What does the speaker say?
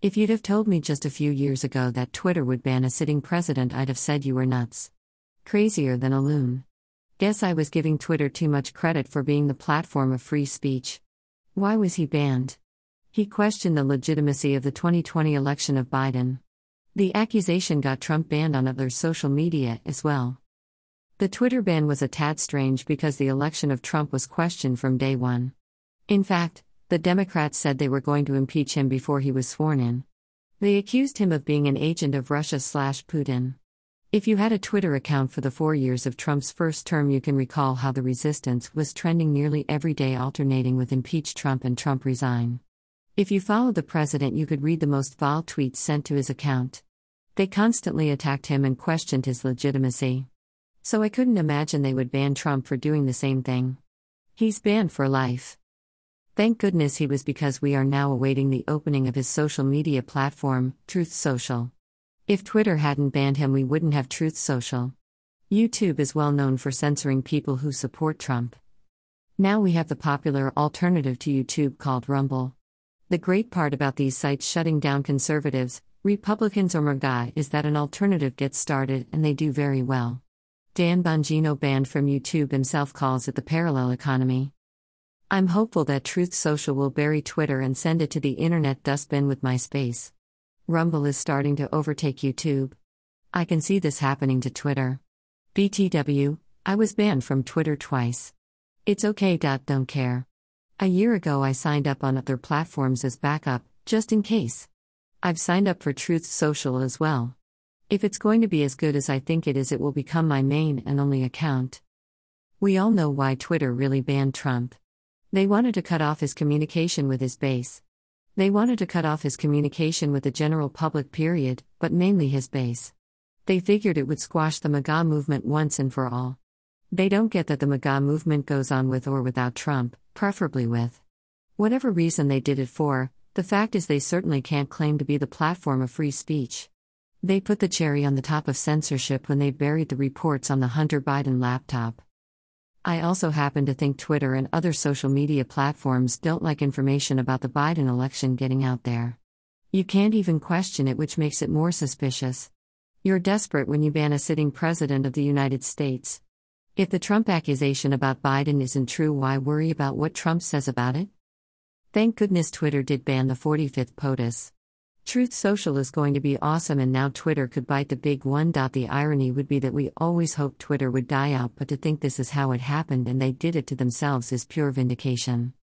If you'd have told me just a few years ago that Twitter would ban a sitting president, I'd have said you were nuts. Crazier than a loon. Guess I was giving Twitter too much credit for being the platform of free speech. Why was he banned? He questioned the legitimacy of the 2020 election of Biden. The accusation got Trump banned on other social media as well. The Twitter ban was a tad strange because the election of Trump was questioned from day one. In fact, the Democrats said they were going to impeach him before he was sworn in. They accused him of being an agent of Russia slash Putin. If you had a Twitter account for the four years of Trump's first term, you can recall how the resistance was trending nearly every day, alternating with impeach Trump and Trump resign. If you followed the president, you could read the most vile tweets sent to his account. They constantly attacked him and questioned his legitimacy. So I couldn't imagine they would ban Trump for doing the same thing. He's banned for life. Thank goodness he was because we are now awaiting the opening of his social media platform, Truth Social. If Twitter hadn't banned him, we wouldn't have Truth Social. YouTube is well known for censoring people who support Trump. Now we have the popular alternative to YouTube called Rumble. The great part about these sites shutting down conservatives, Republicans, or MAGA is that an alternative gets started and they do very well. Dan Bongino, banned from YouTube himself, calls it the parallel economy. I'm hopeful that Truth Social will bury Twitter and send it to the internet dustbin with MySpace. Rumble is starting to overtake YouTube. I can see this happening to Twitter. BTW, I was banned from Twitter twice. It's okay. Don't care. A year ago, I signed up on other platforms as backup, just in case. I've signed up for Truth Social as well. If it's going to be as good as I think it is, it will become my main and only account. We all know why Twitter really banned Trump. They wanted to cut off his communication with his base. They wanted to cut off his communication with the general public, period, but mainly his base. They figured it would squash the MAGA movement once and for all. They don't get that the MAGA movement goes on with or without Trump, preferably with. Whatever reason they did it for, the fact is they certainly can't claim to be the platform of free speech. They put the cherry on the top of censorship when they buried the reports on the Hunter Biden laptop. I also happen to think Twitter and other social media platforms don't like information about the Biden election getting out there. You can't even question it, which makes it more suspicious. You're desperate when you ban a sitting president of the United States. If the Trump accusation about Biden isn't true, why worry about what Trump says about it? Thank goodness Twitter did ban the 45th POTUS. Truth Social is going to be awesome, and now Twitter could bite the big one. The irony would be that we always hoped Twitter would die out, but to think this is how it happened and they did it to themselves is pure vindication.